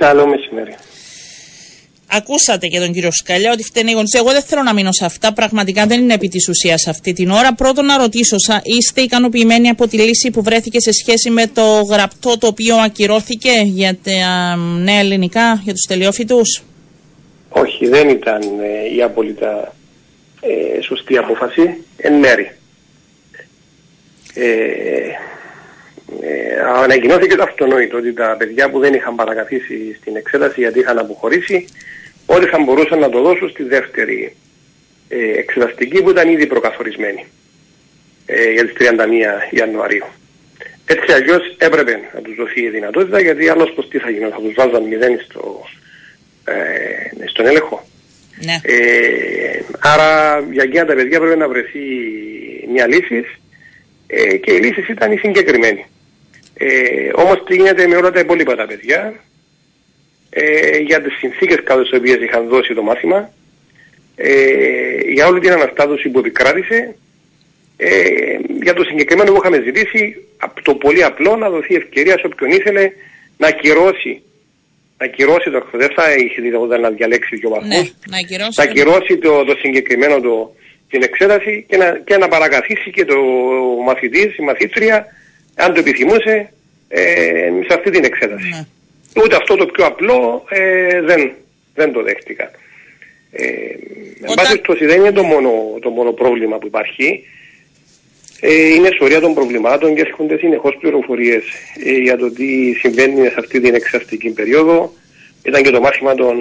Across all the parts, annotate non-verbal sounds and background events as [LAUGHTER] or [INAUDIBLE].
Καλό μεσημέρι. Ακούσατε και τον κύριο Σκαλιά ότι φταίνει οι γονεί. Εγώ δεν θέλω να μείνω σε αυτά. Πραγματικά δεν είναι επί της ουσίας αυτή την ώρα. Πρώτον, να ρωτήσω, είστε ικανοποιημένοι από τη λύση που βρέθηκε σε σχέση με το γραπτό το οποίο ακυρώθηκε για τα νέα ελληνικά, για τους τελειόφοιτου. Όχι, δεν ήταν ε, η απόλυτα ε, σωστή απόφαση. Εν μέρη. Ε, ε, ανακοινώθηκε το αυτονόητο ότι τα παιδιά που δεν είχαν παρακαθίσει στην εξέταση γιατί είχαν αποχωρήσει όλοι θα μπορούσαν να το δώσουν στη δεύτερη ε, εξεταστική που ήταν ήδη προκαθορισμένη ε, για τις 31 Ιανουαρίου. Έτσι αλλιώς έπρεπε να τους δοθεί η δυνατότητα γιατί άλλως πως τι θα γίνει, θα τους βάζαν μηδέν στο, ε, στον έλεγχο. Ναι. Ε, άρα για εκείνα τα παιδιά πρέπει να βρεθεί μια λύση ε, και η λύση ήταν η συγκεκριμένη. Ε, όμως τι γίνεται με όλα τα υπόλοιπα τα παιδιά. Ε, για τις συνθήκες κάτω στις οποίες είχαν δώσει το μάθημα. Ε, για όλη την αναστάτωση που επικράτησε. Ε, για το συγκεκριμένο που είχαμε ζητήσει το πολύ απλό να δοθεί ευκαιρία σε όποιον ήθελε να ακυρώσει να ακυρώσει το δεν θα είχε δυνατότητα να διαλέξει δύο βαθμούς. Ναι, να ακυρώσει. θα ακυρώσει το, το συγκεκριμένο το, την εξέταση και να, και να παρακαθίσει και το μαθητής, η μαθήτρια αν το επιθυμούσε ε, σε αυτή την εξέταση. Ναι. Ούτε αυτό το πιο απλό ε, δεν, δεν το δέχτηκα. Ε, Εν πάση περιπτώσει δεν είναι το μόνο, το μόνο πρόβλημα που υπάρχει. Ε, είναι σωρία των προβλημάτων και έρχονται συνεχώς πληροφορίες ε, για το τι συμβαίνει σε αυτή την εξαστική περίοδο. Ήταν και το μάθημα των,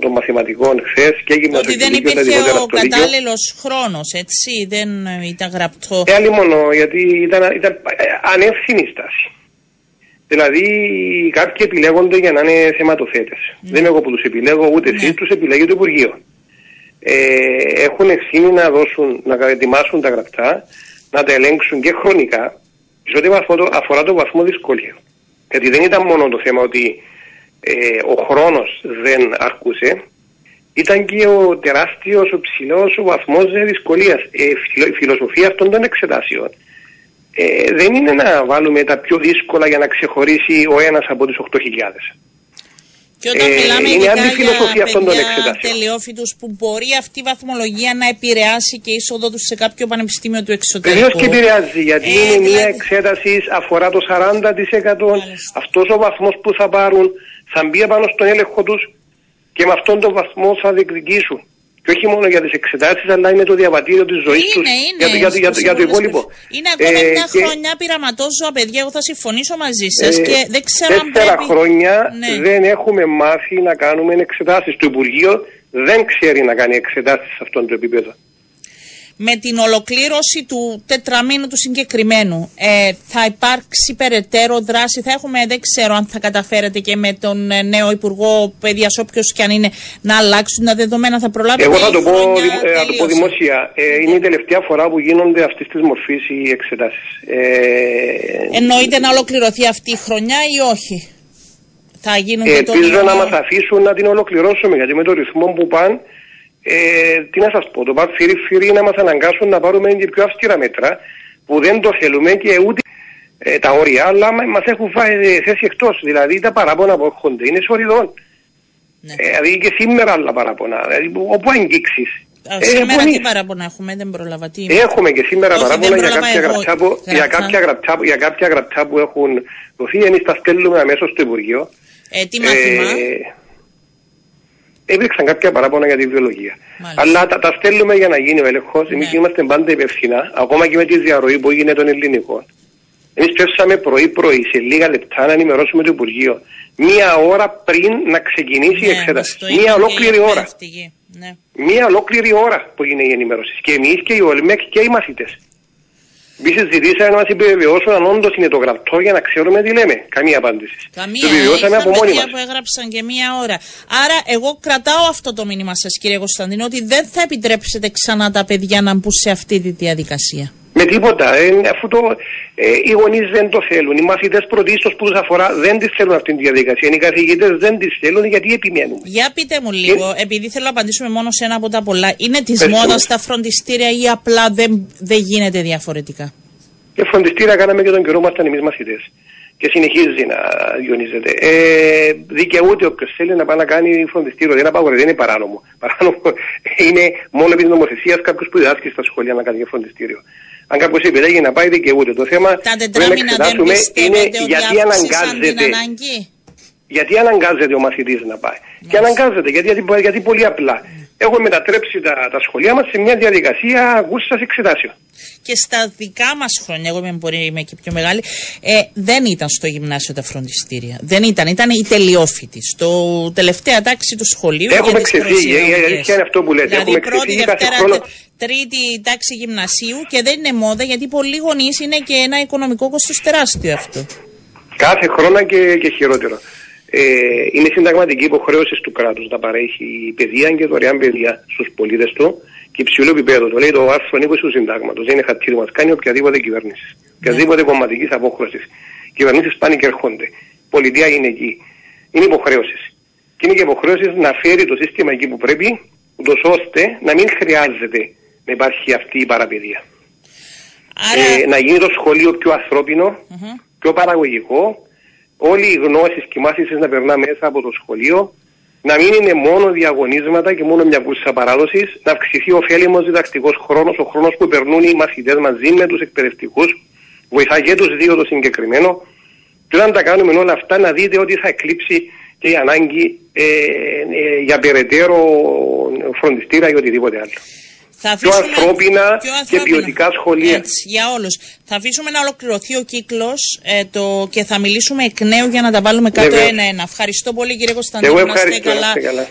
των μαθηματικών χθες και έγινε Ότι δεν υπήρχε ο κατάλληλος χρόνος, έτσι, δεν ήταν γραπτό. Ε, άλλη μόνο, γιατί ήταν, ήταν ανεύθυνη στάση. Δηλαδή κάποιοι επιλέγονται για να είναι θεματοθέτες. Δεν είμαι εγώ που τους επιλέγω, ούτε εσείς, τους επιλέγει το Υπουργείο. Ε, έχουν ευθύνη να δώσουν, να ετοιμάσουν τα γραπτά, να τα ελέγξουν και χρονικά, σε ό,τι αφορά το βαθμό δυσκολία. Γιατί δεν ήταν μόνο το θέμα ότι ε, ο χρόνος δεν αρκούσε, ήταν και ο τεράστιος, ο ψηλός ο βαθμός δυσκολίας. Ε, η φιλοσοφία αυτών των εξετάσεων ε, δεν είναι να βάλουμε τα πιο δύσκολα για να ξεχωρίσει ο ένας από τις 8.000. Και όταν ε, μιλάμε είναι για παιδιά τελειόφοιτους που μπορεί αυτή η βαθμολογία να επηρεάσει και είσοδο τους σε κάποιο πανεπιστήμιο του εξωτερικού. Βεβαίως και επηρεάζει γιατί ε, είναι δηλαδή... μια εξέταση αφορά το 40% αυτός ο βαθμός που θα πάρουν θα μπει πάνω στον έλεγχο τους και με αυτόν τον βαθμό θα διεκδικήσουν. Και όχι μόνο για τις εξετάσεις, αλλά είναι το διαβατήριο της ζωής τους. Για, το, για, για, για, το υπόλοιπο. Είναι ακόμα ε, μια και... χρονιά πειραματόζωα, παιδιά. Εγώ θα συμφωνήσω μαζί σας. Ε, και δεν ξέρω αν πρέπει... χρόνια ναι. δεν έχουμε μάθει να κάνουμε εξετάσεις. Το Υπουργείο δεν ξέρει να κάνει εξετάσεις σε αυτόν το επίπεδο με την ολοκλήρωση του τετραμήνου του συγκεκριμένου. Ε, θα υπάρξει περαιτέρω δράση, θα έχουμε, δεν ξέρω αν θα καταφέρετε και με τον ε, νέο Υπουργό Παιδείας όποιος και αν είναι να αλλάξουν τα δεδομένα, θα προλάβετε Εγώ θα το, πω, ε, θα το πω δημόσια, ε, είναι η τελευταία φορά που γίνονται αυτής της μορφής οι εξετάσεις. Ε, Εννοείται να ολοκληρωθεί αυτή η χρονιά ή όχι; Θα γίνουν ε, Ελπίζω να μας αφήσουν να την ολοκληρώσουμε γιατί με το ρυθμό που πάνε ε, τι να σας πω, το πάρει φύρι να μας αναγκάσουν να πάρουμε και πιο αυστηρά μέτρα που δεν το θέλουμε και ούτε ε, τα όρια, αλλά μας έχουν φάει ε, θέση εκτός. Δηλαδή τα παράπονα που έρχονται είναι σωριδών. Ναι. Ε, δηλαδή και σήμερα άλλα παράπονα, δηλαδή όπου αγγίξεις. Ε, σήμερα τι παράπονα έχουμε, δεν πρόλαβα. Τι... Έχουμε και σήμερα Όχι, παράπονα για κάποια, γραπτά που, για, κάποια γραπτά, για κάποια γραπτά που έχουν δοθεί. Εμείς τα στέλνουμε αμέσως στο Υπουργείο. Ε, τι μάθημα; Ε, Υπήρξαν κάποια παράπονα για τη βιολογία. Μάλιστα. Αλλά τα, τα στέλνουμε για να γίνει ο έλεγχος. Ναι. Εμείς είμαστε πάντα υπευθυνά, ακόμα και με τη διαρροή που έγινε των ελληνικών. Εμείς πέσαμε πρωί-πρωί σε λίγα λεπτά να ενημερώσουμε το Υπουργείο. Μία ώρα πριν να ξεκινήσει ναι, η εξέταση. Μία ολόκληρη ώρα. Ναι. Μία ολόκληρη ώρα που έγινε η ενημέρωση. Και εμείς και οι ΟΛΜΕΚ και οι μαθητές. Επίση, ζητήσαμε να μας επιβεβαιώσουν αν όντως είναι το γραπτό για να ξέρουμε τι λέμε. Καμία απάντηση. Καμία. Το επιβεβαιώσαμε από μόνοι μα. που έγραψαν και μία ώρα. Άρα, εγώ κρατάω αυτό το μήνυμα σας, κύριε Κωνσταντίνο, ότι δεν θα επιτρέψετε ξανά τα παιδιά να μπουν σε αυτή τη διαδικασία. Με τίποτα. Ε, αφού το, ε, οι γονείς δεν το θέλουν. Οι μαθητές πρωτίστως που τους αφορά δεν τη θέλουν αυτή τη διαδικασία. Οι καθηγητές δεν τη θέλουν γιατί επιμένουν. Για πείτε μου λίγο, ε, επειδή θέλω να απαντήσουμε μόνο σε ένα από τα πολλά, είναι της μόδας τα φροντιστήρια ή απλά δεν, δεν γίνεται διαφορετικά; Και φροντιστήρια κάναμε και τον καιρό μας ήταν εμείς μαθητές. και συνεχίζει να διονύζεται. Ε, δικαιούται όποιος θέλει να πάει να κάνει φροντιστήριο. Δεν απαγορεύεται, δεν είναι παράνομο. Παράνομο [LAUGHS] είναι μόνο επί νομοθεσίας κάποιος που διδάσκει στα σχολεία να κάνει φροντιστήριο. Αν κάποιος επιλέγει να πάει, δικαιούται. Το θέμα που να εξετάσουμε είναι γιατί αναγκάζεται. Γιατί αναγκάζεται ο μαθητής να πάει. Και αναγκάζεται γιατί, γιατί, γιατί πολύ απλά έχουμε μετατρέψει τα, τα σχολεία μας σε μια διαδικασία ακούσα εξετάσεων. Και στα δικά μας χρόνια, εγώ είμαι, μπορεί, είμαι και πιο μεγάλη, ε, δεν ήταν στο γυμνάσιο τα φροντιστήρια. Δεν ήταν, ήταν οι τελειόφοιτοι. Στο τελευταία τάξη του σχολείου. Έχουμε ξεφύγει, η αλήθεια είναι αυτό που λέτε; Δηλαδή, έχουμε πρώτη, δευτέρα, χρόνο... τρίτη τάξη γυμνασίου και δεν είναι μόδα γιατί πολλοί γονείς είναι και ένα οικονομικό κόστος τεράστιο αυτό. Κάθε χρόνο και, και χειρότερο. Ε, είναι συνταγματική υποχρέωση του κράτους να παρέχει παιδεία και δωρεάν παιδεία στους πολίτες του και υψηλό επίπεδο. Το λέει το άρθρο 20 του συντάγματος. Δεν είναι χατήρι μας κάνει οποιαδήποτε κυβέρνηση. Ναι. Οποιαδήποτε κομματική απόχρωσης. Κυβερνήσεις πάνε και έρχονται. Πολιτεία είναι εκεί. Είναι υποχρέωσης. Και είναι και υποχρέωσης να φέρει το σύστημα εκεί που πρέπει, ούτως ώστε να μην χρειάζεται να υπάρχει αυτή η παραπαιδεία. Άρα... Ε, να γίνει το σχολείο πιο ανθρώπινο, mm-hmm. πιο παραγωγικό, όλοι οι γνώσεις και οι να περνά μέσα από το σχολείο, να μην είναι μόνο διαγωνίσματα και μόνο μια κούρσα παράδοσης, να αυξηθεί ο ωφέλιμος διδακτικός χρόνος, ο χρόνος που περνούν οι μαθητές μαζί με τους εκπαιδευτικούς, βοηθά και τους δύο το συγκεκριμένο. Και όταν τα κάνουμε όλα αυτά, να δείτε ότι θα εκλείψει και η ανάγκη ε, ε, για περαιτέρω φροντιστήρα ή οτιδήποτε άλλο. Θα πιο, ανθρώπινα πιο ανθρώπινα και ποιοτικά σχολεία. Έτσι, για όλους. Θα αφήσουμε να ολοκληρωθεί ο κύκλος ε, το, και θα μιλήσουμε εκ νέου για να τα βάλουμε κάτω ένα-ένα. Ευχαριστώ πολύ κύριε Κωνσταντίνο. Εγώ ευχαριστώ. καλά.